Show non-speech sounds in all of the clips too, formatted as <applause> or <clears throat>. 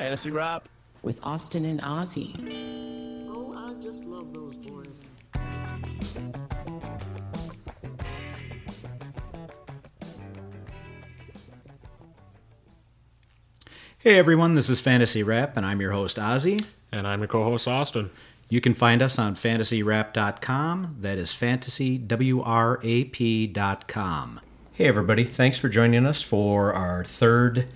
Fantasy Wrap with Austin and Ozzy. Oh, I just love those boys. Hey everyone, this is Fantasy Wrap, and I'm your host Ozzy. And I'm your co-host Austin. You can find us on fantasywrap.com. That is fantasywrap.com. Hey everybody, thanks for joining us for our third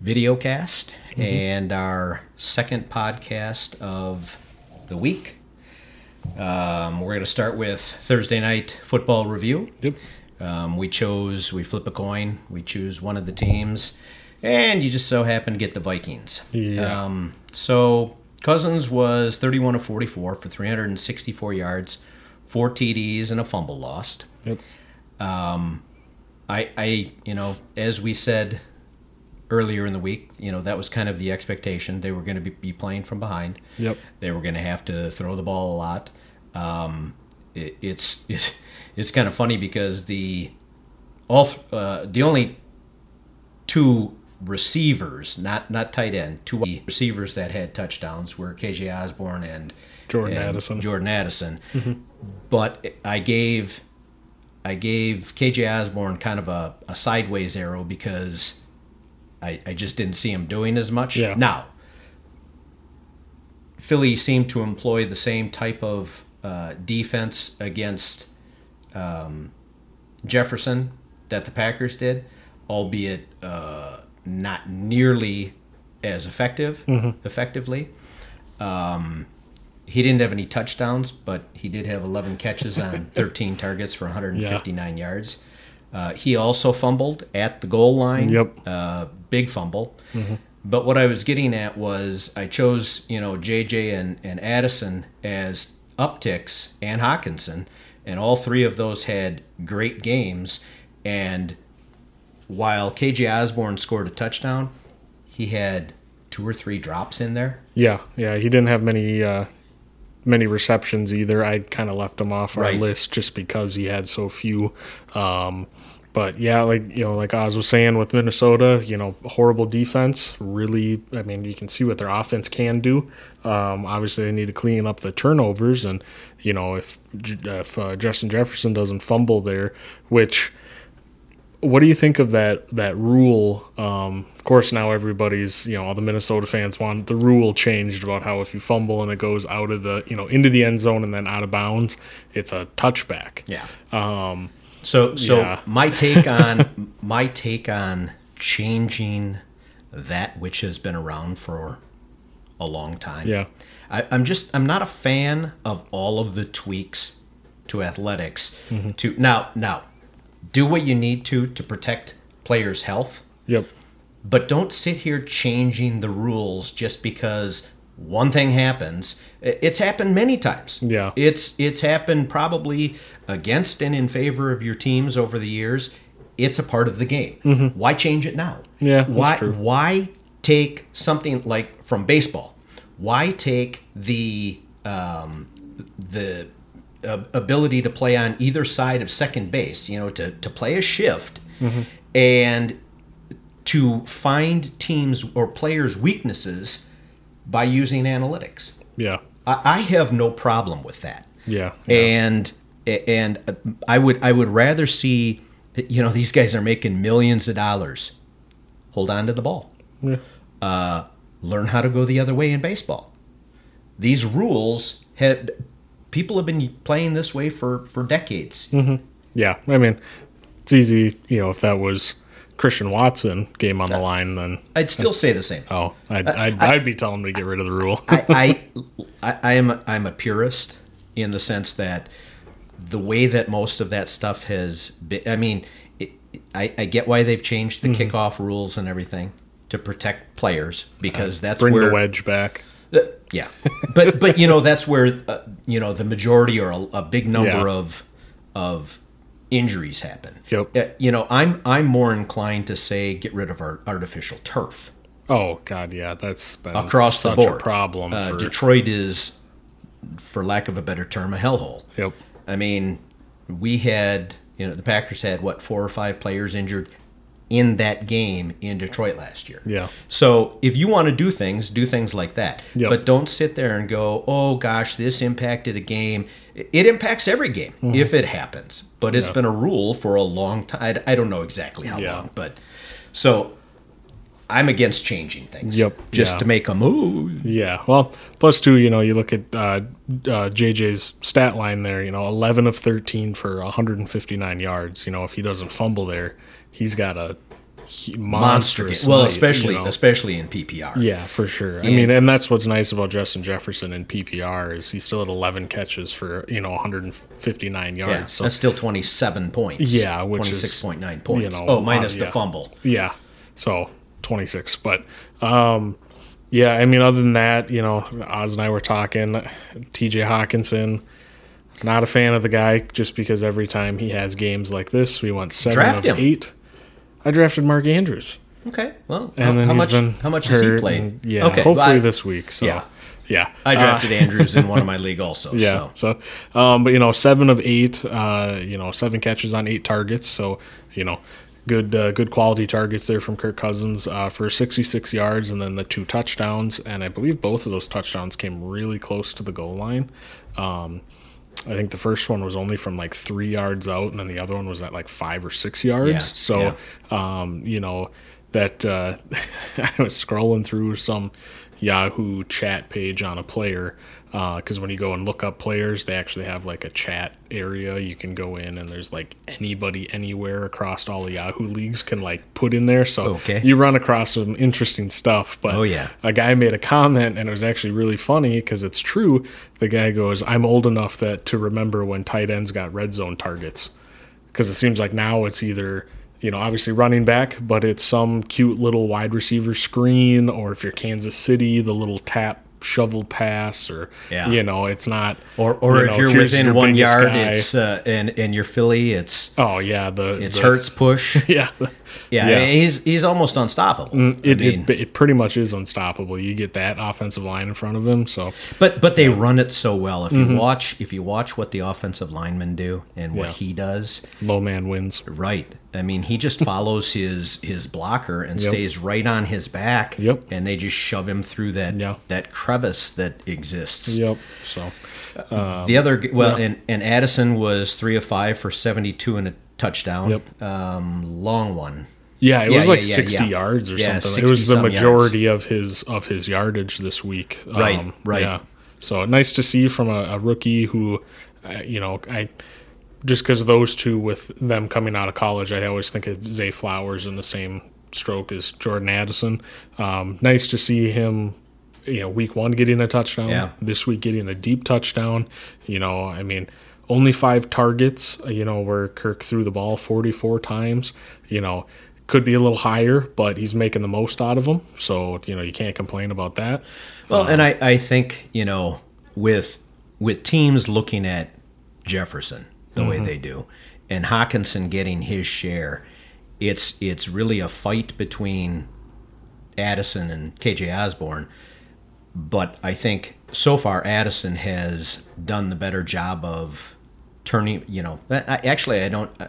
video cast and our second podcast of the week. Um, we're going to start with Thursday night football review. Yep. Um, we chose, we flip a coin, we choose one of the teams, and you just so happen to get the Vikings. Yeah. Um, so Cousins was 31 of 44 for 364 yards, four TDs, and a fumble lost. Yep. Um, I, I, you know, as we said earlier in the week, you know, that was kind of the expectation. They were going to be, be playing from behind. Yep. They were going to have to throw the ball a lot. Um, it, it's <laughs> it's it's kind of funny because the all uh, the only two receivers, not not tight end, two receivers that had touchdowns were KJ Osborn and Jordan and Addison. Jordan Addison. But I gave I gave KJ Osborn kind of a, a sideways arrow because I, I just didn't see him doing as much. Yeah. Now, Philly seemed to employ the same type of uh, defense against um, Jefferson that the Packers did, albeit uh, not nearly as effective. Effectively, um, he didn't have any touchdowns, but he did have 11 catches on <laughs> 13 targets for 159 yards. Uh, he also fumbled at the goal line. Yep. Uh, big fumble. But what I was getting at was I chose, you know, JJ and, and Addison as upticks and Hockenson, and all three of those had great games. And while KJ Osborn scored a touchdown, he had two or three drops in there. Yeah, yeah. He didn't have many uh, many receptions either. I kind of left him off our Right. list just because he had so few. Um, but yeah, like you know, like Oz was saying with Minnesota, you know, horrible defense. Really, I mean, you can see what their offense can do. Um, obviously, they need to clean up the turnovers, and you know, if if uh, Justin Jefferson doesn't fumble there, which what do you think of that that rule? Um, of course, now everybody's you know all the Minnesota fans want the rule changed about how if you fumble and it goes out of the you know into the end zone and then out of bounds, it's a touchback. Yeah. Um, so so yeah. <laughs> my take on my take on changing that which has been around for a long time. Yeah. I, I'm just I'm not a fan of all of the tweaks to athletics. Mm-hmm. To now now, do what you need to to protect players' health. Yep. but don't sit here changing the rules just because one thing happens. It's happened many times. Yeah. it's it's happened probably against and in favor of your teams over the years. It's a part of the game. Why change it now? Mm-hmm. Yeah, why why take something like from baseball? Why take the um, the uh, ability to play on either side of second base you know to, to play a shift Mm-hmm. and to find teams or players weaknesses by using analytics Yeah. I, I have no problem with that Yeah. and and I would I would rather see you know these guys are making millions of dollars. Hold on to the ball. Yeah. Uh, learn how to go the other way in baseball. These rules have people have been playing this way for for decades. Yeah. I mean, it's easy. You know, if that was Christian Watson game on the line, then I'd still say the same. oh, I'd I'd, I'd be telling him to get rid of the rule. I, I, <laughs> I, I am a, I'm a purist in the sense that the way that most of that stuff has been. I mean, it, I, I get why they've changed the Mm-hmm. kickoff rules and everything to protect players because that's Bring where the wedge back. Yeah, <laughs> but but you know that's where uh, you know the majority or a, a big number Yeah. of of injuries happen. Yep. Uh, you know, I'm I'm more inclined to say get rid of our artificial turf Oh God, yeah, that's across the board. a problem. Uh, for, Detroit is, for lack of a better term, a hellhole. Yep. I mean, we had you know the Packers had what four or five players injured in that game in Detroit last year. Yeah. So if you want to do things, do things like that. Yep. But don't sit there and go, "Oh gosh, this impacted a game." It impacts every game if it happens. But it's Mm-hmm. Yeah. been a rule for a long time. I don't know exactly how Yeah. long, but so I'm against changing things. Yep. Just Yeah. to make a move. Yeah. Well, plus two, you know, you look at uh, uh, JJ's stat line there. You know, eleven of thirteen for 159 yards. You know, if he doesn't fumble there, he's got a Monster monstrous. Well, especially you know. especially in PPR. Yeah, for sure. I mean, and that's what's nice about Justin Jefferson in PPR is he's still had 11 catches for you know 159 yards. Yeah, so that's still 27 points. Yeah, which is, 26.9 points. you know, oh, minus uh, the yeah. fumble. Yeah. So 26. But um yeah, I mean other than that, you know, Oz and I were talking TJ Hockenson not a fan of the guy just because every time he has games like this, we want 7 Draft of him. 8. I drafted Mark Andrews. Okay. Well, And how, then how much how much has he played? and- yeah, Okay. hopefully well, I- this week. So yeah. yeah. I Uh, drafted Andrews in one of <laughs> my league also. Yeah. So. So, um, but you know, seven of eight, uh, you know, seven catches on eight targets. So, you know, good, uh, good quality targets there from Kirk Cousins uh, for 66 yards, and then the two touchdowns. And I believe both of those touchdowns came really close to the goal line. Um, I think the first one was only from like three yards out, and then the other one was at like five or six yards. Yeah, so, um, you know, that uh, <laughs> I was scrolling through some Yahoo chat page on a player Uh, because when you go and look up players, they actually have like a chat area. You can go in and there's like anybody anywhere across all the Yahoo leagues can like put in there. So Okay. you run across some interesting stuff. But Oh, yeah. a guy made a comment and it was actually really funny because it's true. The guy goes, "I'm old enough that to remember when tight ends got red zone targets." because it seems like now it's either you know obviously running back, but it's some cute little wide receiver screen, or if you're Kansas City, the little tap shovel pass, or Yeah. you know it's not Or, or you if know, you're within your one yard, guy. it's uh, and and you're Philly, it's oh yeah the it's the- Hurts push. yeah. <laughs> Yeah, Yeah. I mean, he's he's almost unstoppable. It, I mean, it, it pretty much is unstoppable. You get that offensive line in front of him, so but but they run it so well. If Mm-hmm. you watch if you watch what the offensive linemen do and what Yeah. he does, low man wins. right? I mean, he just <laughs> follows his his blocker and Yep. stays right on his back. Yep. and they just shove him through that Yeah. that crevice that exists. Yep. So The other well, yeah. and and Addison was three of five for seventy two and a touchdown. Yep. Um, long one. Yeah, it Yeah, was like yeah, 60 yeah. yards or Yeah, something. It was the 60-some majority of his of his yardage this week. Um, Right, right. Yeah. So nice to see from a, a rookie who, uh, you know, I just because those two with them coming out of college, I always think of Zay Flowers in the same stroke as Jordan Addison. Um, nice to see him. You know, week one getting a touchdown. Yeah. This week getting a deep touchdown. You know, I mean, only five targets. You know, where Kirk threw the ball 44 times. You know, could be a little higher, but he's making the most out of them. So you know, you can't complain about that. Well, and I, I think you know with with teams looking at Jefferson the way they do, and Hockenson getting his share, it's it's really a fight between Addison and KJ Osborn. But I think so far Addison has done the better job of turning. You know, I, actually I don't. Uh,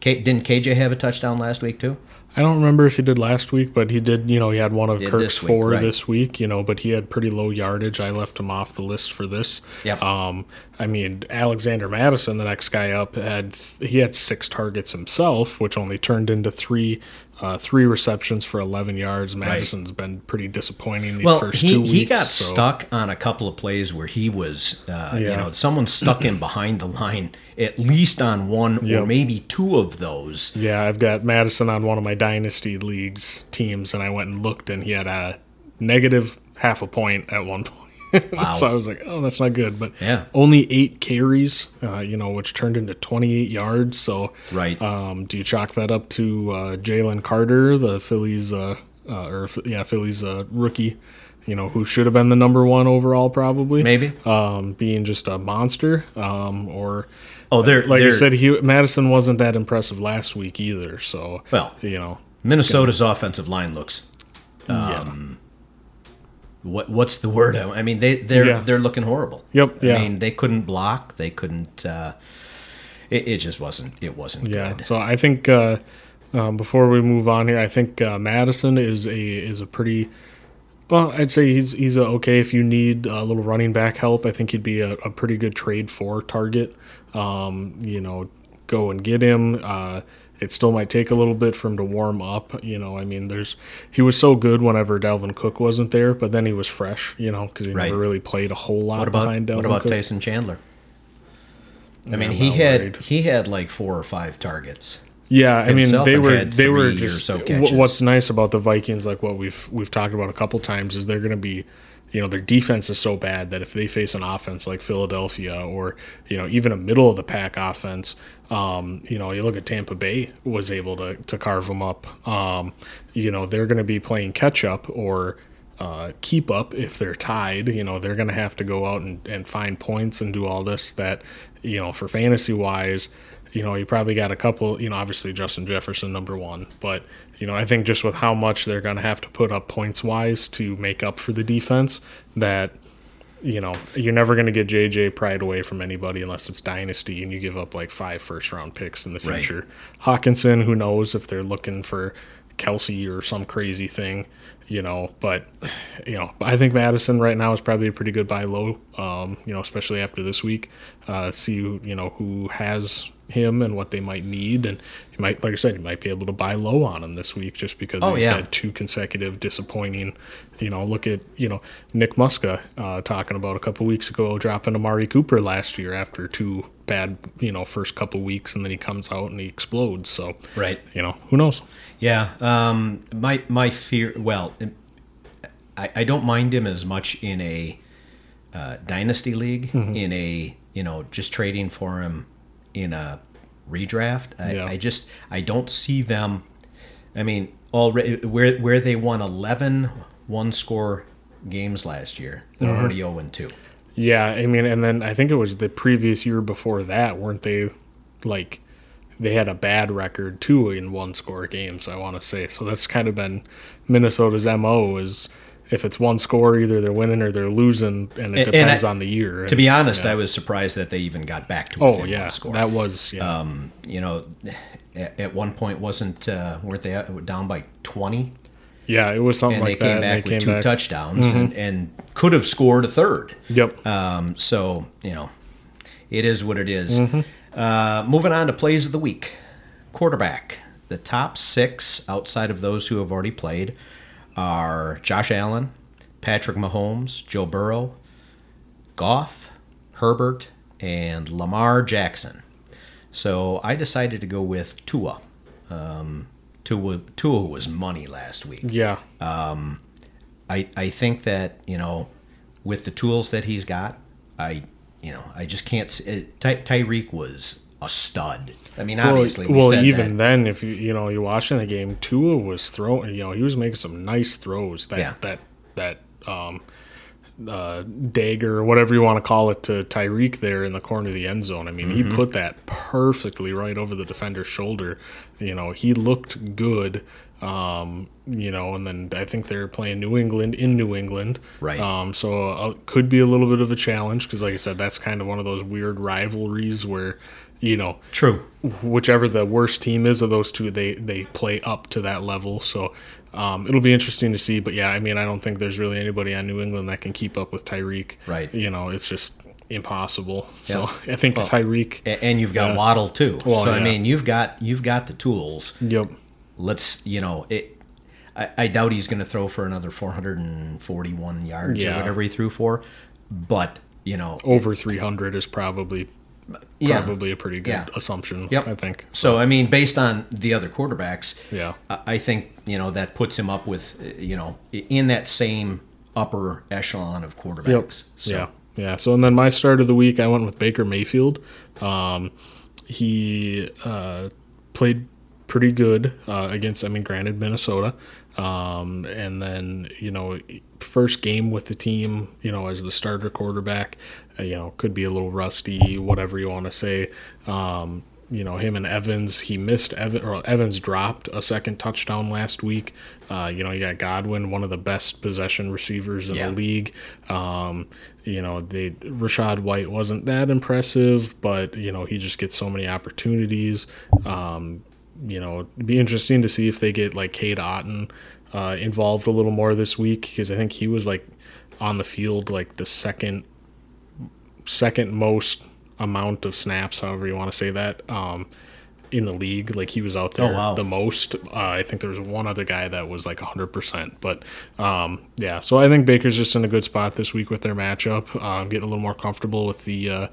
K, didn't KJ have a touchdown last week too? I don't remember if he did last week, but he did. You know, he had one of Kirk's this week, four right. this week. You know, but he had pretty low yardage. I left him off the list for this. Yep. Um, I mean, Alexander Mattison, the next guy up, had he had six targets himself, which only turned into three. Uh, three receptions for 11 yards. Mattison's been pretty disappointing these Well, first he, two weeks. he got so- stuck on a couple of plays where he was, uh, you know, someone stuck him behind the line at least on one or maybe two of those. Yeah, I've got Mattison on one of my dynasty leagues teams, and I went and looked, and he had a negative half a point at one point. <laughs> Wow. so I was like, oh, that's not good. But Yeah. only eight carries, uh, you know, which turned into 28 yards. So Right. um, do you chalk that up to uh, Jalen Carter, the Phillies, uh, uh, or yeah, Phillies uh, rookie? You know, who should have been the number one overall, probably. Maybe. um, being just a monster, um, or Oh, they're like they're, you said, he Mattison wasn't that impressive last week either. So Well, you know, Minnesota's offensive line looks. yeah. What what's the word? I mean, they they're Yeah. they're looking horrible. Yep, yeah. I mean, they couldn't block. They couldn't. Uh, it, it just wasn't. It wasn't Yeah. good. So I think uh, Um, before we move on here, I think uh, Mattison is a is a pretty well. I'd say he's he's a, okay if you need a little running back help. I think he'd be a, a pretty good trade for Target. Um, you know, go and get him. Uh, it still might take a little bit for him to warm up. You know, I mean, there's he was so good whenever Dalvin Cook wasn't there, but then he was fresh. You know, because he Right. never really played a whole lot What about behind Dalvin what about Cook. Tyson Chandler? I mean, I'm he had worried. he had like four or five targets. Yeah, I mean they were they were just so wh- what's nice about the Vikings like what we've we've talked about a couple times is they're going to be you know their defense is so bad that if they face an offense like Philadelphia or you know even a middle of the pack offense um, you know you look at Tampa Bay was able to to carve them up um, you know they're going to be playing catch up or uh, keep up if they're tied. You know, they're going to have to go out and, and find points and do all this that, you know, for fantasy wise, you know, you probably got a couple, you know, obviously Justin Jefferson, number one. But, you know, I think just with how much they're going to have to put up points wise to make up for the defense, that, you know, you're never going to get JJ Pride away from anybody unless it's Dynasty and you give up like five first round picks in the Right. future. Hockenson, who knows if they're looking for Kelce or some crazy thing, you know. But you know, I think Mattison right now is probably a pretty good buy low. Um, you know, especially after this week, uh, see who, you know who has him and what they might need, and you might, like I said, you might be able to buy low on him this week just because Oh, he's yeah. had two consecutive disappointing. You know, look at you know Nick Muska uh, talking about a couple weeks ago dropping Amari Cooper last year after two bad you know first couple weeks, and then he comes out and he explodes. So Right. you know, who knows? Yeah. Um, my my fear. Well, I, I don't mind him as much in a uh, dynasty league. Mm-hmm. In a you know just trading for him in a redraft. I, Yeah. I just I don't see them. I mean, already where where they won 11 one score games last year, they're Mm-hmm. already 0 and 2. Yeah, I mean, and then I think it was the previous year before that, weren't they? Like, they had a bad record too in one score games. I want to say so. That's kind of been Minnesota's mo is if it's one score, either they're winning or they're losing, and it And- and depends I- on the year. To be honest, yeah. I was surprised that they even got back to oh within yeah, one score. that was yeah. um, you know, at, at one point wasn't uh, weren't they down by 20? yeah, it was something and like they came that. back and they with came two back. touchdowns and, and could have scored a third. Yep. Um, so you know, it is what it is. Mm-hmm. Uh, moving on to plays of the week, quarterback. The top six outside of those who have already played are Josh Allen, Patrick Mahomes, Joe Burrow, Goff, Herbert, and Lamar Jackson. So I decided to go with Tua. Um, Tua, Tua was money last week. yeah. I, I think that you know with the tools that he's got I you know I just can't it, Ty, Tyreek was a stud I mean obviously we well, said even that. then, if you you know you're watching the game, Tua was throwing. You know, he was making some nice throws. That Yeah. that that um, uh, dagger or whatever you want to call it to Tyreek there in the corner of the end zone. I mean, Mm-hmm. he put that perfectly right over the defender's shoulder. You know, he looked good. Um, you know, and then I think they're playing New England in New England. Right. Um, so uh, could be a little bit of a challenge because, like I said, that's kind of one of those weird rivalries where, you know, true whichever the worst team is of those two, they they play up to that level. So um, it'll be interesting to see. But yeah, I mean, I don't think there's really anybody on New England that can keep up with Tyreek. Right. You know, it's just impossible. Yeah. So I think Tyreek. And you've got Yeah. Waddle too Well, so I mean you've got you've got the tools Yep. let's you know it I, I doubt he's going to throw for another 441 yards Yeah. or whatever he threw for but you know Over 300 is probably yeah. probably a pretty good Yeah. assumption. Yep. I think. So I mean, based on the other quarterbacks, Yeah. I think you know that puts him up with you know in that same upper echelon of quarterbacks. So, Yeah, yeah. So and then my start of the week, I went with Baker Mayfield. Um, he uh, played pretty good uh, against. I mean, granted, Minnesota. Um, and then you know, first game with the team, you know, as the starter quarterback, you know, could be a little rusty, whatever you want to say. Um, you know him and Evans. He missed Evan, or Evans dropped a second touchdown last week. Uh, you know you got Godwin, one of the best possession receivers in Yeah. the league. Um, you know they Rachaad White wasn't that impressive, but you know he just gets so many opportunities. Um, you know, it'd be interesting to see if they get like Cade Otton uh, involved a little more this week because I think he was like on the field like the second second most amount of snaps, however you want to say that, um, in the league. Like he was out there Oh, wow. the most. Uh, I think there was one other guy that was like 100%. But um, yeah, so I think Baker's just in a good spot this week with their matchup, um, getting a little more comfortable with the. Uh,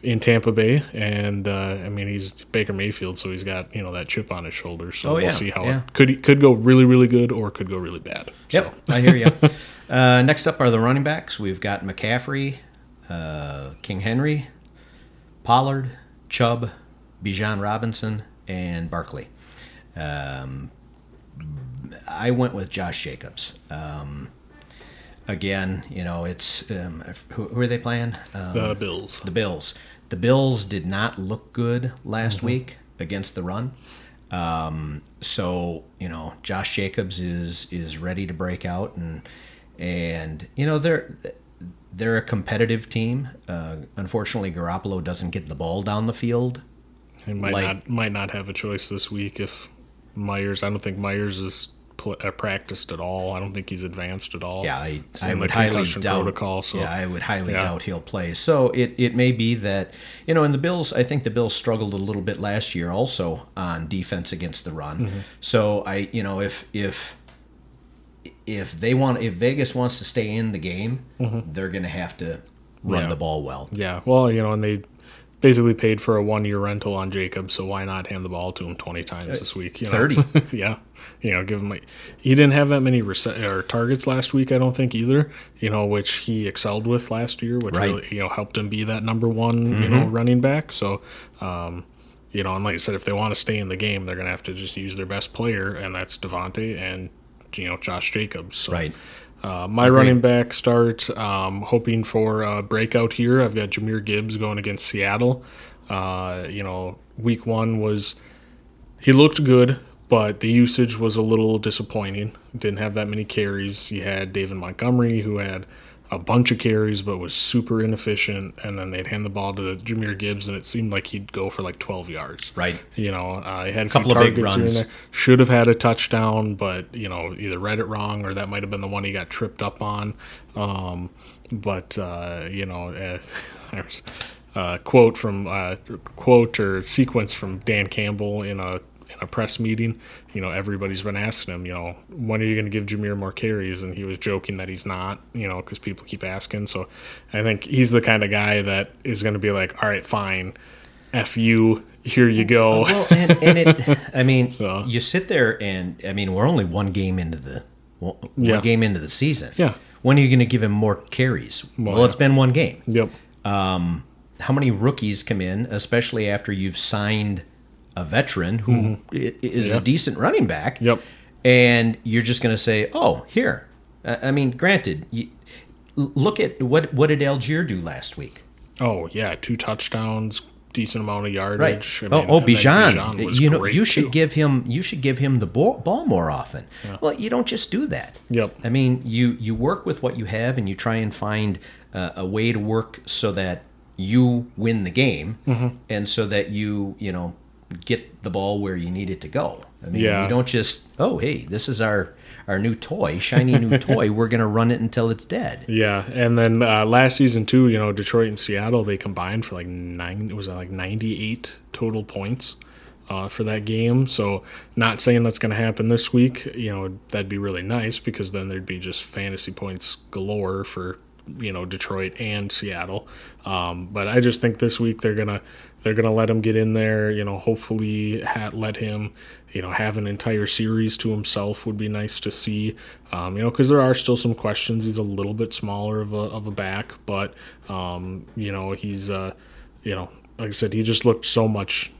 in Tampa Bay, and uh, I mean he's Baker Mayfield, so he's got you know that chip on his shoulder. So Oh, we'll yeah, see how yeah. it could could go really really good or could go really bad. Yep, I hear you. <laughs> uh, next up are the running backs. We've got McCaffrey, uh, King Henry, Pollard, Chubb, Bijan Robinson, and Barkley. Um, I went with Josh Jacobs. Um, again, you know, it's um, who, who are they playing? Um, The Bills. the Bills. The Bills did not look good last week against the run. Um, so you know, Josh Jacobs is is ready to break out, and and you know they're they're a competitive team. Uh, unfortunately, Garoppolo doesn't get the ball down the field. He might Like- not might not have a choice this week if Meyers. I don't think Meyers is pl- uh, practiced at all. I don't think he's advanced at all. Yeah, I, I would highly doubt. protocol. So yeah, I would highly Yeah. doubt he'll play. So it, it may be that you know, and the Bills. I think the Bills struggled a little bit last year also on defense against the run. Mm-hmm. So I, you know, if if if they want, if Vegas wants to stay in the game, they're going to have to run Mm-hmm. Yeah. the ball well. yeah, well, you know, and they basically paid for a one year rental on Jacob, so why not hand the ball to him twenty times this week? You know? 30. <laughs> yeah, you know, give him. A, he didn't have that many rece- or targets last week. I don't think either. You know, which he excelled with last year, which Right. really you know helped him be that number one you know running back. So. um you know, and like I said, if they want to stay in the game, they're going to have to just use their best player, and that's Davante and you know Josh Jacobs. So, Right. uh, my running back start, um, hoping for a breakout here. I've got Jahmyr Gibbs going against Seattle. Uh, you know, week one was he looked good, but the usage was a little disappointing. Didn't have that many carries. You had David Montgomery who had a bunch of carries but was super inefficient, and then they'd hand the ball to Jahmyr Gibbs, and it seemed like he'd go for like 12 yards. Right. You know, uh, he had a Couple of big targets here and runs. there. Should have had a touchdown, but you know, either read it wrong or that might have been the one he got tripped up on. Um, but uh, you know, uh, <laughs> there's a quote from uh, quote or sequence from Dan Campbell in a a press meeting. You know, everybody's been asking him, you know, when are you going to give Jahmyr more carries? And he was joking that he's not, you know, because people keep asking. So I think he's the kind of guy that is going to be like, all right, fine, f you, here you go. Uh, well, and, and it, <laughs> I mean, So- you sit there and I mean, we're only one game into the one Yeah. game into the season. Yeah. When are you going to give him more carries? Well, Well, it's been one game. Yep. Um, how many rookies come in, especially after you've signed a veteran who Mm-hmm. Yeah. a decent running back. Yep. And you're just going to say, "Oh, here." I mean, granted, you, look at what what did Allgeier do last week? Oh yeah, two touchdowns, decent amount of yardage. I oh, mean, oh, then Bijan. You know, you should too. give him you should give him the ball, ball more often. Well, you don't just do that. Yep. I mean, you you work with what you have, and you try and find uh, a way to work so that you win the game, Mm-hmm. and so that you you know get the ball where you need it to go. I mean, Yeah. you don't just oh hey, this is our our new toy, shiny new <laughs> toy. We're gonna run it until it's dead. Yeah, and then uh, last season too, you know, Detroit and Seattle they combined for like nine. It Was like ninety-eight total points uh, for that game? So, not saying that's going to happen this week. You know, that'd be really nice because then there'd be just fantasy points galore for you know Detroit and Seattle. Um, but I just think this week they're gonna they're gonna let him get in there. You know, hopefully ha- let him you know have an entire series to himself would be nice to see. Um, you know, because there are still some questions. He's a little bit smaller of a of a back, but um, you know he's uh, you know like I said, he just looked so much.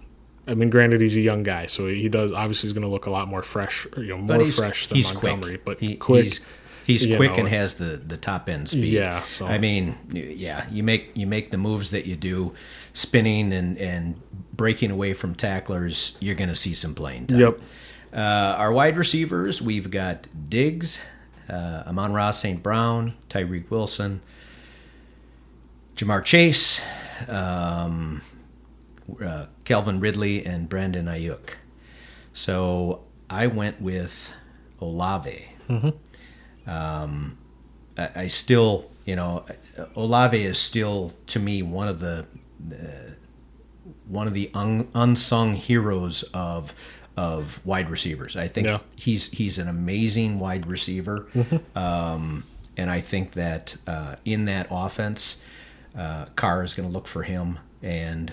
I mean, granted, he's a young guy, so he does obviously he's going to look a lot more fresh, you know, more he's fresh than Montgomery. quick. But He- quick, He's, he's quick know. and has the the top end speed. Yeah, so- I mean, yeah, you make you make the moves that you do, spinning and and breaking away from tacklers. You're going to see some playing time. Yep. Uh, our wide receivers, we've got Diggs, uh, Amon Ross, St. Brown, Tyreek Wilson, Ja'Marr Chase, um, uh, Calvin Ridley, and Brandon Aiyuk. So I went with Olave. Um, I, I still, you know, Olave is still to me one of the uh, one of the un, unsung heroes of of wide receivers. I think Yeah. he's he's an amazing wide receiver, um, and I think that uh, in that offense, uh, Carr is going to look for him, and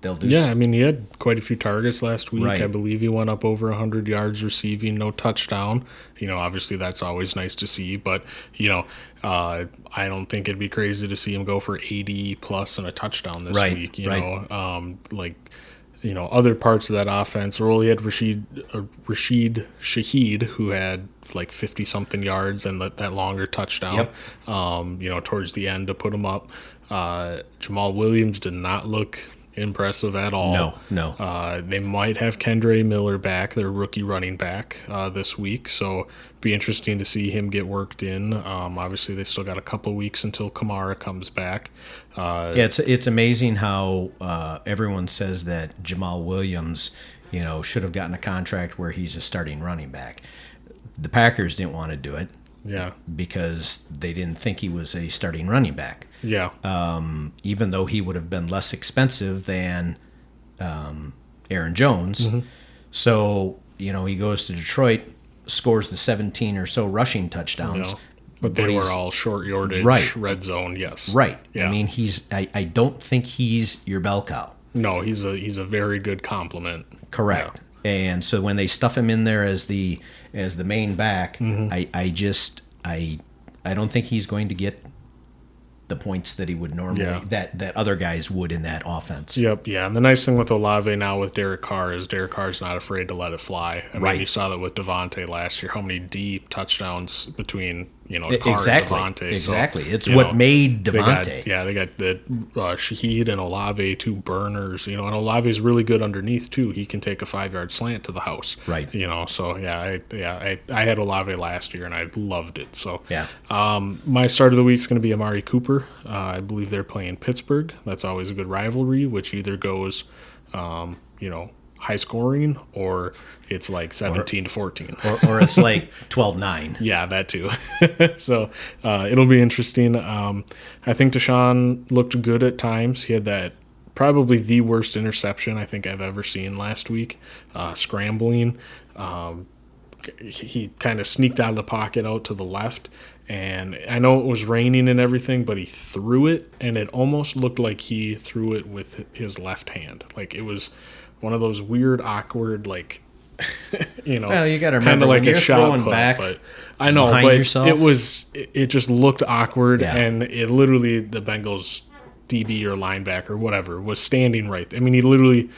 they'll do. Yeah, I mean, he had quite a few targets last week. Right. I believe he went up over 100 yards receiving, no touchdown. You know, obviously that's always nice to see, but, you know, uh, I don't think it'd be crazy to see him go for 80 plus and a touchdown this Right, week. You right. know, um, like, you know, other parts of that offense. Well, he had Rashid, uh, Rashid Shaheed, who had like 50 something yards and that, that longer touchdown, Yep. um, you know, towards the end to put him up. Uh, Jamaal Williams did not look impressive at all. No, no. Uh, they might have Kendre Miller back, their rookie running back, uh, this week. So be interesting to see him get worked in. Um, obviously, they still got a couple weeks until Kamara comes back. Uh, Yeah, it's it's amazing how uh, everyone says that Jamaal Williams, you know, should have gotten a contract where he's a starting running back. The Packers didn't want to do it yeah, because they didn't think he was a starting running back, yeah, um, even though he would have been less expensive than um, Aaron Jones. Mm-hmm. So you know, he goes to Detroit, scores the 17 or so rushing touchdowns. know. But they he's- were all short yardage, Right. red zone. Yes, right. Yeah. I mean, he's. I, I don't think he's your bell cow. No, he's a he's a very good compliment. Correct. And so when they stuff him in there as the as the main back, Mm-hmm. I, I just I I don't think he's going to get the points that he would normally Yeah. that that other guys would in that offense. Yep, yeah. And the nice thing with Olave now with Derek Carr is Derek Carr's not afraid to let it fly. I Right. mean, you saw that with Davante last year. How many deep touchdowns between you know Carr exactly. Davante? Exactly. It's you what made they got- yeah, they got the uh, Shaheed and Olave, two burners. You know, and Olave's really good underneath too. He can take a five yard slant to the house. Right. You know, so yeah, I, yeah, I, I had Olave last year and I loved it. So Yeah. um, my start of the week is going to be Amari Cooper. Uh, I believe they're playing Pittsburgh. That's always a good rivalry, which either goes, um, you know, high scoring or it's like 17 to 14. Or, or it's like <laughs> 12-9. Yeah, that too. <laughs> so uh, it'll be interesting. Um, I think Deshaun looked good at times. He had that probably the worst interception I think I've ever seen last week, uh, scrambling. Um, he kind of sneaked out of the pocket out to the left. And I know it was raining and everything, but he threw it, and it almost looked like he threw it with his left hand. Like it was one of those weird, awkward, like you know, Well, you gotta kinda remember, when you're throwing back But I know, but yourself- it was it, it just looked awkward, Yeah. and it literally the Bengals DB or linebacker, whatever, was standing right. I mean, he literally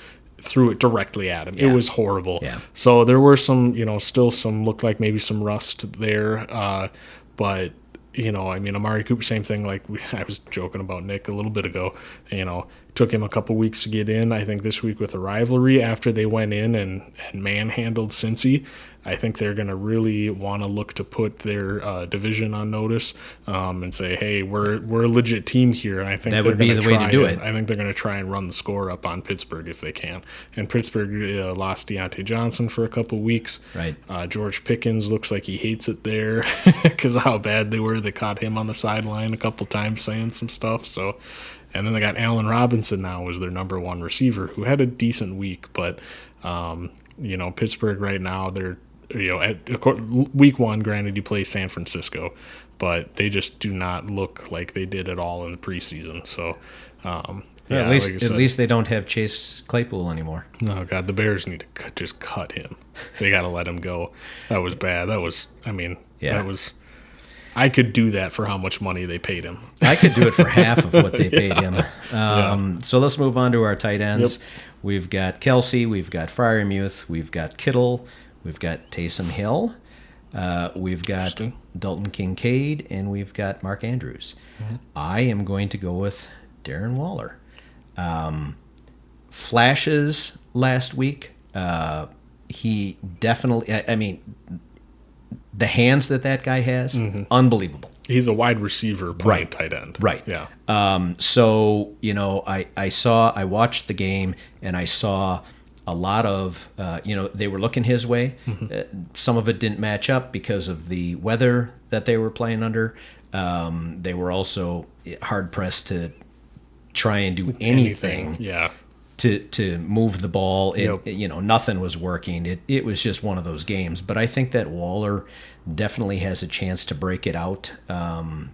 threw it directly at him. It was horrible. Yeah. So there were some, you know, still some looked like maybe some rust there, uh, but you know, I mean, Amari Cooper, same thing. Like we, <laughs> I was joking about Nick a little bit ago. You know, took him a couple weeks to get in. I think this week with the rivalry after they went in and, and manhandled Cincy, I think they're going to really want to look to put their uh, division on notice um, and say, hey, we're we're a legit team here. And I think That they're would be the way to do and- it. I think they're going to try and run the score up on Pittsburgh if they can. And Pittsburgh uh, lost Diontae Johnson for a couple weeks. Right. Uh, George Pickens looks like he hates it there <laughs> because of how bad they were. They caught him on the sideline a couple times saying some stuff. So, and then they got Allen Robinson now as their number one receiver, who had a decent week. But, um, you know, Pittsburgh right now, they're you know at week one. Granted, you play San Francisco, but they just do not look like they did at all in the preseason. So. Um, Yeah, yeah, at least like at least they don't have Chase Claypool anymore. Oh God, the Bears need to cut, just cut him. They got to let him go. That was bad. That was, I mean, <laughs> Yeah. that was. I could do that for how much money they paid him. I could do it for <laughs> half of what they paid him. Um, So let's move on to our tight ends. Yep. We've got Kelce, we've got Freiermuth, we've got Kittle, we've got Taysom Hill, uh, we've got Dalton Kincaid, and we've got Mark Andrews. Mm-hmm. I am going to go with Darren Waller. Um, flashes last week. Uh, he definitely. I, I mean, the hands that that guy has, unbelievable. He's a wide receiver Right. tight end. Right. Yeah. Um, so you know, I I saw I watched the game and I saw a lot of uh, you know they were looking his way. Mm-hmm. Uh, some of it didn't match up because of the weather that they were playing under. Um, they were also hard pressed to try and do anything Yeah. To to move the ball. It, Yep. you know, nothing was working. It it was just one of those games. But I think that Waller definitely has a chance to break it out. Um,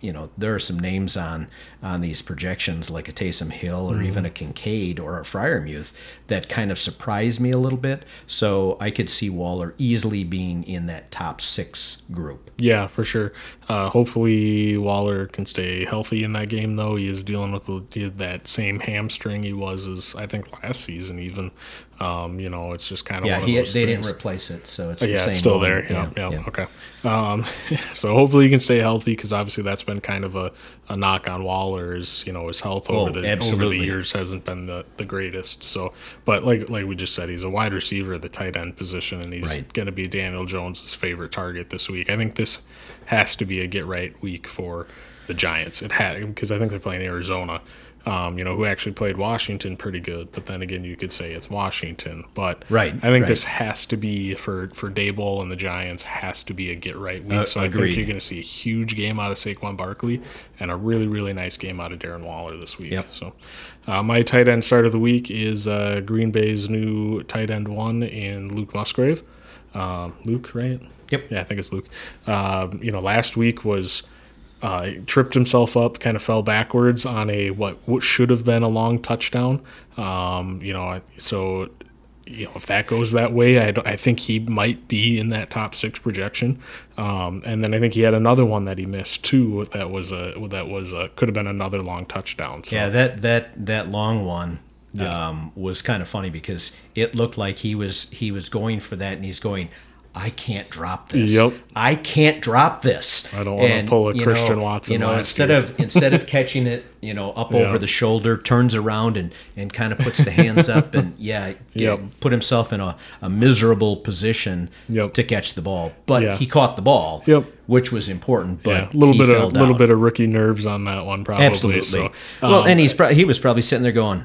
you know, there are some names on on these projections like a Taysom Hill or even a Kincaid or a Freiermuth that kind of surprised me a little bit. So I could see Waller easily being in that top six group. Yeah, for sure. Uh, hopefully Waller can stay healthy in that game, though. He is dealing with the, he has that same hamstring he was as I think last season, even. Um, you know, it's just kind of Yeah, one of he, those they things. didn't replace it, so it's the yeah, same it's still one. there. Yeah, yeah, okay. Um, <laughs> so hopefully he can stay healthy because obviously that's been kind of a, a knock on Waller's, you know, his health over Oh, the over the years hasn't been the, the greatest. So, but like like we just said, he's a wide receiver at the tight end position, and he's Right. going to be Daniel Jones's favorite target this week. I think this has to be a get right week for the Giants. It had because I think they're playing Arizona. Um, you know, who actually played Washington pretty good, but then again, you could say it's Washington. But Right, I think right. this has to be for for Daboll and the Giants has to be a get right week. Uh, so I think you're going to see a huge game out of Saquon Barkley and a really really nice game out of Darren Waller this week. Yep. So uh, my tight end start of the week is uh, Green Bay's new tight end one in Luke Musgrave. Um, Luke, right? Yep. Yeah, I think it's Luke. Um, you know, last week was uh, tripped himself up, kind of fell backwards on a what, what should have been a long touchdown. Um, you know, so you know if that goes that way, I, I think he might be in that top six projection. Um, and then I think he had another one that he missed too. That was a that was a, could have been another long touchdown. So. Yeah, that that that long one Yeah. um, was kind of funny because it looked like he was he was going for that, and he's going. I can't drop this. Yep. I can't drop this. I don't wanna pull a Christian know, Watson You know, instead year. of instead of catching it, you know, up Yeah. over the shoulder, turns around and and kind of puts the hands up and yeah, <laughs> yeah, Yep. put himself in a, a miserable position Yep. to catch the ball. But Yeah. he caught the ball, Yep. which was important. But yeah, a little he bit of little bit of rookie nerves on that one, probably. Absolutely. So, well, um, and he's pro- he was probably sitting there going,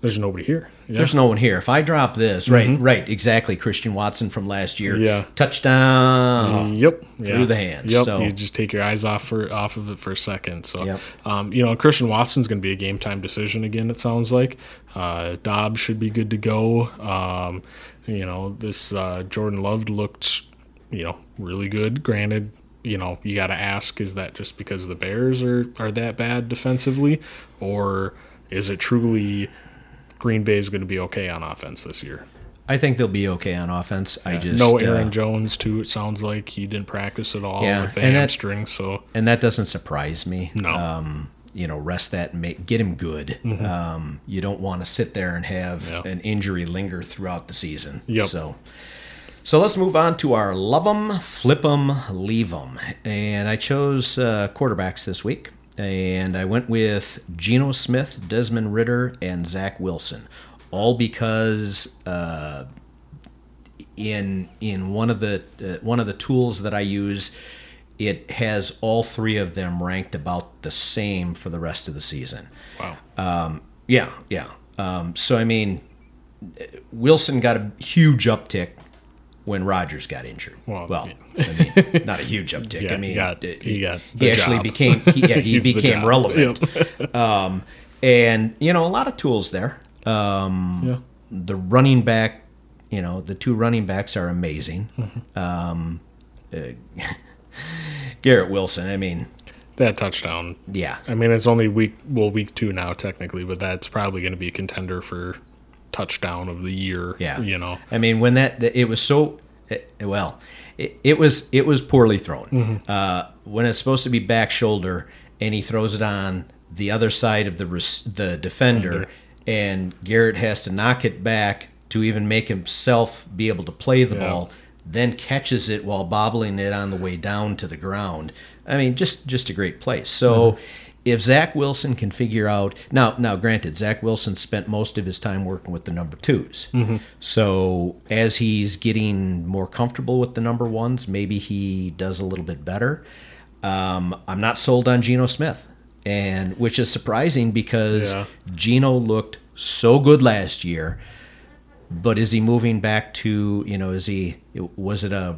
there's nobody here. Yeah. There's no one here. If I drop this, right, right, exactly. Christian Watson from last year, Mm-hmm. Yeah. touchdown. Yep, through the hands, Yep, so- you just take your eyes off for off of it for a second. So, Yep. um, you know, Christian Watson's going to be a game time decision again. It sounds like uh, Doubs should be good to go. Um, you know, this uh, Jordan Love looked, you know, really good. Granted, you know, you got to ask: is that just because the Bears are are that bad defensively, or is it truly Green Bay is going to be okay on offense this year? I think they'll be okay on offense. I just no Aaron uh, Jones too. It sounds like he didn't practice at all Yeah, with the and that- hamstring. so and that doesn't surprise me. No. Um, you know, rest that make, get him good. Um, you don't want to sit there and have Mm-hmm. Yeah. an injury linger throughout the season. Yep. So, so let's move on to our love them, flip love 'em, flip 'em, leave 'em. And I chose uh, quarterbacks this week. And I went with Geno Smith, Desmond Ridder, and Zach Wilson. All because uh, in in one of the uh, one of the tools that I use, it has all three of them ranked about the same for the rest of the season. wow. Um, yeah, yeah. Um, so I mean, Wilson got a huge uptick when Rodgers got injured. Well, Well, yeah. I mean, <laughs> not a huge uptick. Yeah, I mean, he got- it- he got he actually job. became he, yeah, <laughs> he became relevant. Yep. <laughs> Um, and you know, a lot of tools there. Um, Yeah. The running back, you know, the two running backs are amazing. Mm-hmm. Um, uh, Garrett Wilson. I mean, That touchdown. yeah, I mean, it's only week well week two now technically, but that's probably going to be a contender for touchdown of the year. Yeah. you know. I mean, when that it was so well, it, it was it was poorly thrown. Mm-hmm. Uh, when it's supposed to be back shoulder, and he throws it on the other side of the res- the defender, Defender. and Garrett has to knock it back to even make himself be able to play the Yeah. ball. Then catches it while bobbling it on the way down to the ground. I mean, just just a great play. So. Mm-hmm. If Zach Wilson can figure out now, now granted, Zach Wilson spent most of his time working with the number 2s Mm-hmm. So as he's getting more comfortable with the number ones, maybe he does a little bit better. Um, I'm not sold on Geno Smith, and which is surprising because Yeah. Geno looked so good last year. but is he moving back to you know is he was it a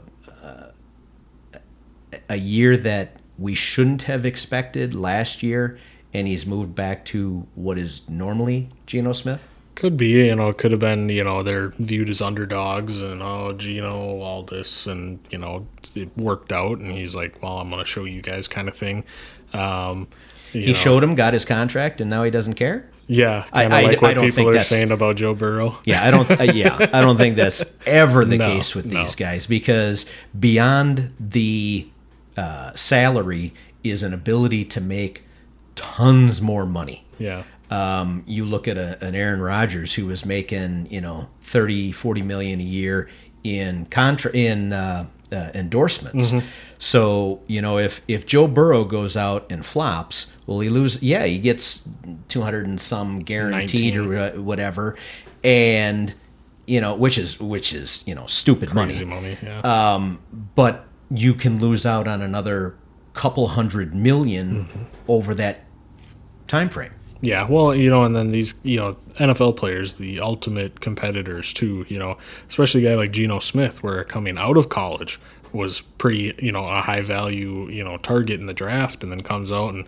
a year that we shouldn't have expected last year and he's moved back to what is normally Geno Smith? Could be, you know, it could have been, you know, they're viewed as underdogs and oh, Geno, all this, and you know, it worked out, and he's like, well, I'm going to show you guys, kind of thing. Um, He know, showed him, got his contract, and now he doesn't care. yeah, I- I- like I what don't people think are saying about Joe Burrow. Yeah, I don't. Uh, yeah, I don't think that's <laughs> ever the No, case with no. these guys because beyond the uh, salary is an ability to make tons more money. Yeah, Um, you look at a, an Aaron Rodgers who was making, you know, 30, 40 million a year in contra in uh, uh, endorsements. So, you know, if if Joe Burrow goes out and flops, well, he lose. Yeah, he gets 200 and some guaranteed or uh, whatever, and you know, which is which is you know stupid crazy money. money. Yeah, Um, but you can lose out on another couple hundred 1000000 mm-hmm. over that time frame. Yeah, well, you know, and then these, you know, NFL players, the ultimate competitors too, you know, especially a guy like Geno Smith, where coming out of college was pretty, you know, a high value, you know, target in the draft, and then comes out and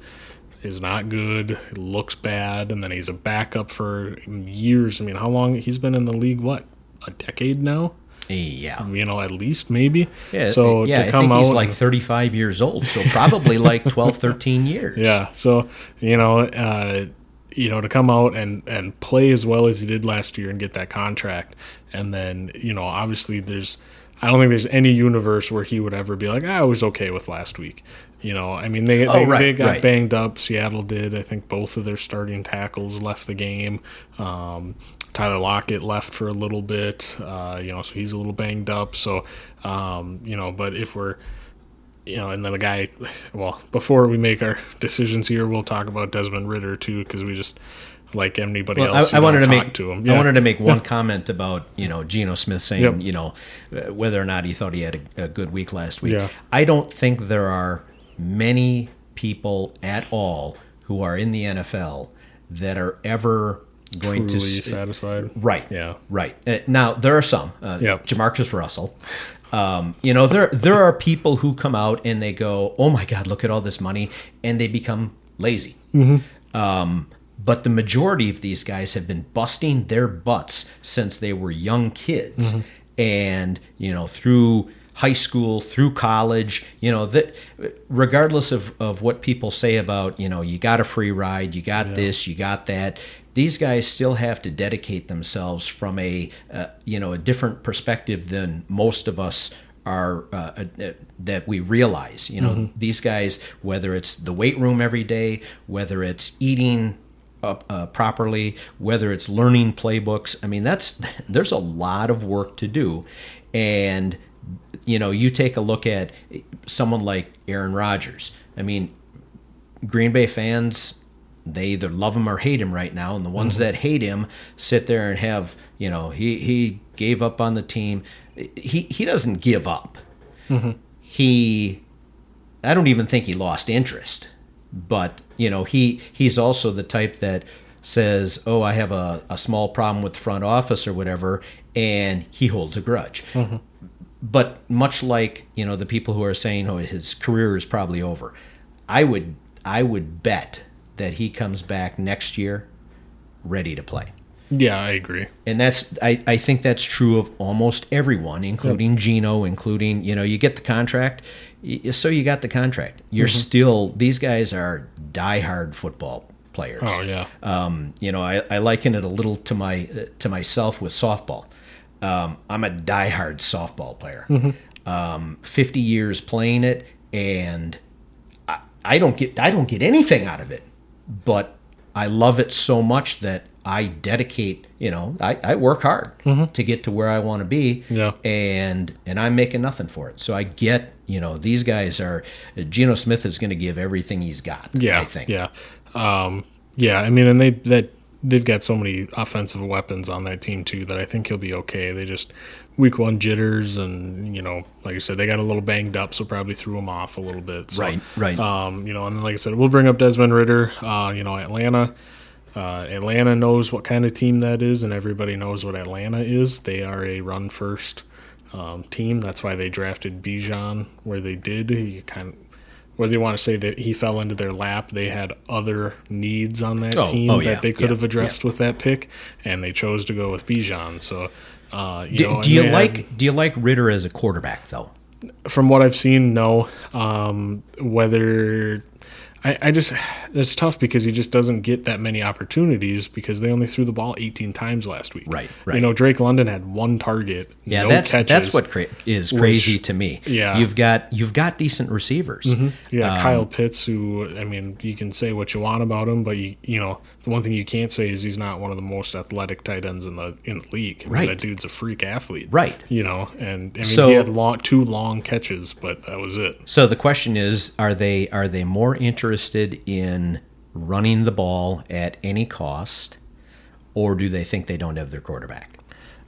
is not good, looks bad, and then he's a backup for years. I mean, how long he's been in the league? What, a decade now? Yeah. You know, at least maybe. Yeah, so yeah, to I come think out he's like 35 years old, so probably like <laughs> 12, 13 years. Yeah. So you know, uh, you know, to come out and and play as well as he did last year and get that contract, and then you know, obviously there's, I don't think there's any universe where he would ever be like, "Ah, I was okay with last week. You know, I mean, they Oh, they, right, they got right. banged up. Seattle did. I think both of their starting tackles left the game. Um, Tyler Lockett left for a little bit. Uh, you know, so he's a little banged up. So, um, you know, but if we're you know, and then a guy, well, before we make our decisions here, we'll talk about Desmond Ridder too, because we just like anybody Well, else. I, I wanted to make to him. I wanted to make <laughs> one comment about you know Geno Smith saying Yep. you know whether or not he thought he had a, a good week last week. Yeah. I don't think there are many people at all who are in the NFL that are ever going truly to satisfied. Right. Yeah. Right. Uh, now there are some. Uh, Yep. JaMarcus Russell. Um, you know there there are people who come out and they go, "Oh my God, look at all this money," and they become lazy. Um, but the majority of these guys have been busting their butts since they were young kids, and you know through high school, through college. You know that regardless of of what people say about you know you got a free ride, you got this, you got that. These guys still have to dedicate themselves from a uh, you know a different perspective than most of us are uh, uh, that we realize. You know, these guys, whether it's the weight room every day, whether it's eating uh, properly, whether it's learning playbooks. I mean, that's <laughs> there's a lot of work to do, and you know, you take a look at someone like Aaron Rodgers. I mean, Green Bay fans they either love him or hate him right now and the ones mm-hmm. that hate him sit there and have you know he he gave up on the team. He he doesn't give up. Mm-hmm. He i don't even think he lost interest but you know he he's also the type that says oh i have a, a small problem with the front office or whatever and he holds a grudge mm-hmm. But much like you know the people who are saying oh his career is probably over i would i would bet that he comes back next year ready to play Yeah, I agree. and that's I, I think that's true of almost everyone including Geno including you know you get the contract so you got the contract you're Mm-hmm. still these guys are diehard football players Oh yeah. um, you know I, I liken it a little to my to myself with softball um, I'm a diehard softball player um, 50 years playing it and I, I don't get I don't get anything out of it but I love it so much that I dedicate, you know, I, I work hard to get to where I want to be. Mm-hmm. Yeah. And and I'm making nothing for it. So I get, you know, these guys are Geno Smith is going to give everything he's got. Yeah, I think. Yeah, um, yeah. I mean, and they that they've got so many offensive weapons on that team too that I think he'll be okay. They just week one jitters, and you know, like I said, they got a little banged up, so probably threw him off a little bit. So, Right, right. Um, you know, and like I said, we'll bring up Desmond Ridder. Uh, you know, Atlanta. Uh, Atlanta knows what kind of team that is, and everybody knows what Atlanta is. They are a run first um, team. That's why they drafted Bijan where they did. He kind of, whether you want to say that he fell into their lap, they had other needs on that Oh, team oh, that yeah, they could yeah, have addressed with that pick, and they chose to go with Bijan. So, uh, you Do, know, do you they had- like do you like Ridder as a quarterback though? from what I've seen, no. Um, whether I, I just it's tough because he just doesn't get that many opportunities because they only threw the ball 18 times last week. Right, You know, Drake London had one target. Yeah, no that's catches. that's what cra- is crazy to me. yeah. you've got you've got decent receivers. Yeah, Um, Kyle Pitts, who I mean, you can say what you want about him, but you you know the one thing you can't say is he's not one of the most athletic tight ends in the in the league. I mean, Right. that dude's a freak athlete. Right. You know, and I mean So- he had long, two long catches, but that was it. So the question is, are they are they more interested in running the ball at any cost, or do they think they don't have their quarterback?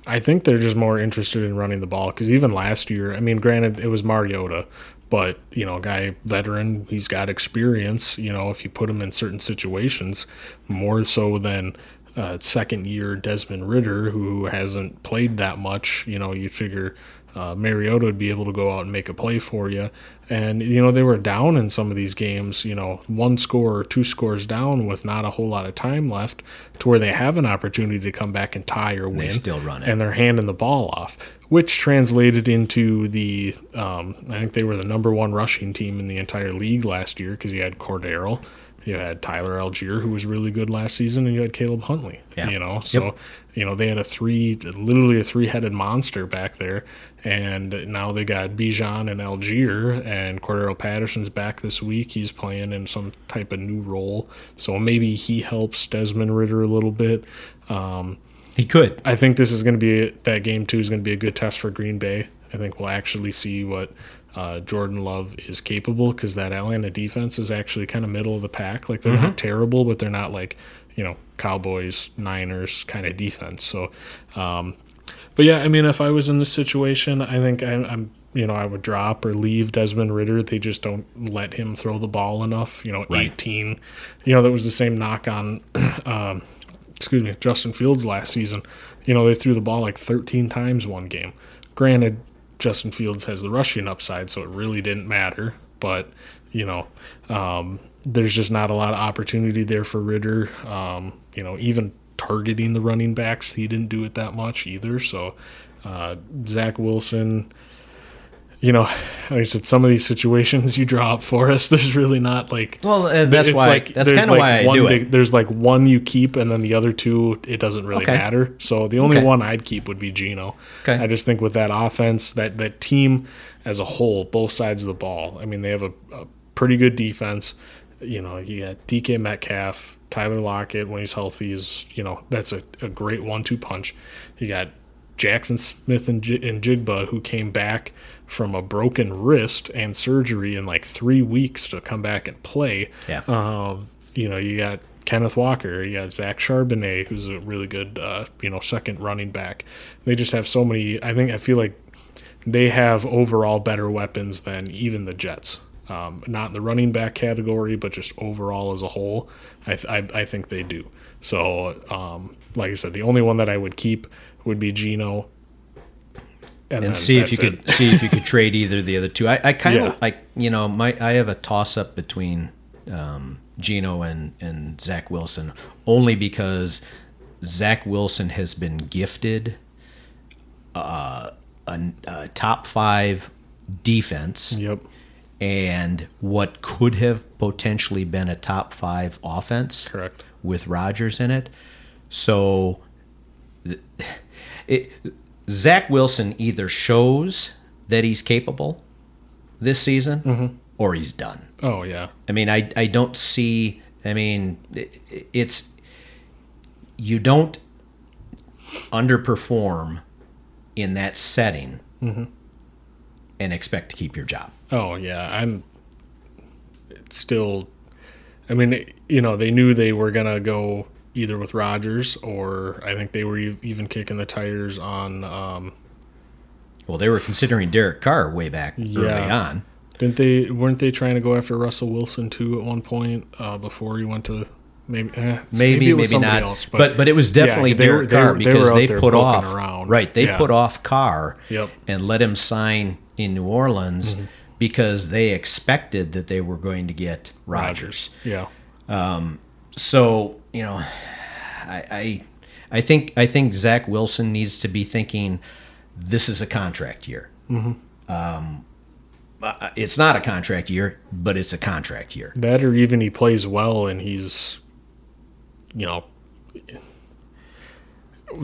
I think they're just more interested in running the ball because even last year, I mean, granted it was Mariota, but you know, guy veteran, he's got experience. You know, if you put him in certain situations, more so than uh, second year Desmond Ridder, who hasn't played that much. You know, you figure uh, Mariota would be able to go out and make a play for you. And you know, they were down in some of these games. You know, one score or two scores down with not a whole lot of time left, to where they have an opportunity to come back and tie or win. They still run it. and they're handing the ball off, which translated into the. Um, I think they were the number one rushing team in the entire league last year because you had Cordarrelle, you had Tyler Allgeier, who was really good last season, and you had Caleb Huntley. Yeah. You know, so you know they had a three, literally a three-headed monster back there, and now they got Bijan and Allgeier, and Cordarrelle Patterson's back this week. He's playing in some type of new role, so maybe he helps Desmond Ridder a little bit. Um, He could. I think this is going to be that game too is going to be a good test for Green Bay. I think we'll actually see what uh, Jordan Love is capable because that Atlanta defense is actually kind of middle of the pack. Like they're not terrible, but they're not like you know Cowboys, Niners kind of defense. So, um, but yeah, I mean, if I was in this situation, I think I, I'm you know I would drop or leave Desmond Ridder. They just don't let him throw the ball enough. You know, Right. 18. You know that was the same knock on. <clears throat> um, excuse me, Justin Fields last season. You know, they threw the ball like 13 times one game. Granted, Justin Fields has the rushing upside, so it really didn't matter. But, you know, um, there's just not a lot of opportunity there for Ridder. Um, you know, even targeting the running backs, he didn't do it that much either. So, uh, Zach Wilson, you know, like I said, some of these situations you draw up for us, <laughs> there's really not like Well, uh, that's why. that's kind of why I one do big- it. There's like one you keep, and then the other two, it doesn't really Okay. matter. So the only Okay. one I'd keep would be Geno. Okay. I just think with that offense, that that team as a whole, both sides of the ball. I mean, they have a, a pretty good defense. You know, you got DK Metcalf, Tyler Lockett when he's healthy is you know that's a, a great one-two punch. You got Jaxon Smith and, J- and Njigba, who came back from a broken wrist and surgery in like three weeks to come back and play. Yeah. Um, you know, you got Kenneth Walker, you got Zach Charbonnet, who's a really good, uh, you know, second running back. They just have so many. I think I feel like they have overall better weapons than even the Jets. Um, not in the running back category, but just overall as a whole, I, th- I, I think they do. So, um, like I said, the only one that I would keep would be Geno. and then see if you that's could <laughs> see if you could trade either of the other two. I, I kind of Yeah. like you know my I have a toss up between um, Geno and and Zach Wilson only because Zach Wilson has been gifted uh, a, a top five defense Yep. and what could have potentially been a top five offense Correct. with Rodgers in it. So it, Zach Wilson either shows that he's capable this season mm-hmm. or he's done. Oh yeah. I mean, I, I don't see, I mean, it- it's, you don't underperform in that setting mm-hmm. and expect to keep your job. Oh yeah, I'm it's still I mean, you know, they knew they were going to go either with Rodgers or I think they were even kicking the tires on um Well, they were considering Derek Carr way back early on. didn't they weren't they trying to go after Russell Wilson too at one point uh before he went to maybe eh, maybe was maybe not else, but, but but it was definitely yeah, were- Derek Carr they were because they, put off around. right they Yeah. put off Carr Yep. and let him sign in New Orleans Mm-hmm. because they expected that they were going to get Rodgers. yeah So you know, I, I I think I think Zach Wilson needs to be thinking this is a contract year. Mm-hmm. Um, it's not a contract year, but it's a contract year. that or even he plays well and he's you know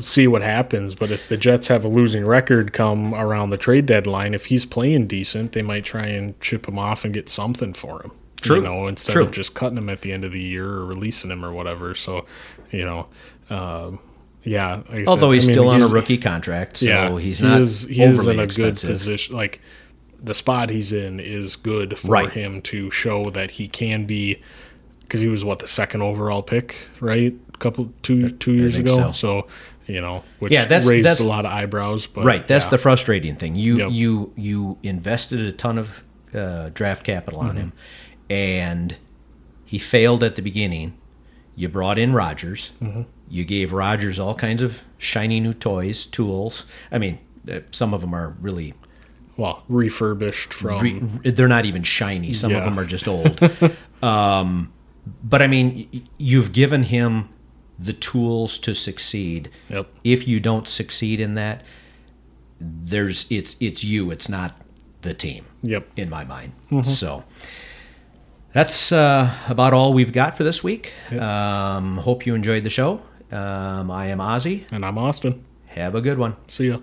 see what happens but if the jets have a losing record come around the trade deadline if he's playing decent they might try and chip him off and get something for him True. you know instead True. of just cutting him at the end of the year or releasing him or whatever so you know um, yeah like I said, Although he's I mean, still on a rookie contract, so yeah, he's he not is he is in a expensive. good position. Like the spot he's in is good for Right. him to show that he can be. Because he was what the second overall pick, right? A couple two two years ago. so. So. you know, which Yeah, that's- raised that's- a lot of eyebrows. But Right, that's yeah. the frustrating thing. You Yep. you you invested a ton of uh, draft capital Mm-hmm. on him, and he failed at the beginning. You brought in Rodgers. Mm-hmm. You gave Rodgers all kinds of shiny new toys, tools. I mean, uh, some of them are really well refurbished from re- they're not even shiny. Some of them are just old. <laughs> um, but I mean, you've given him the tools to succeed. Yep. If you don't succeed in that, there's it's it's you. It's not the team. Yep. In my mind. So. That's uh, about all we've got for this week. Yep. Um, hope you enjoyed the show. Um, I am Ozzy. And I'm Austin. Have a good one. See ya.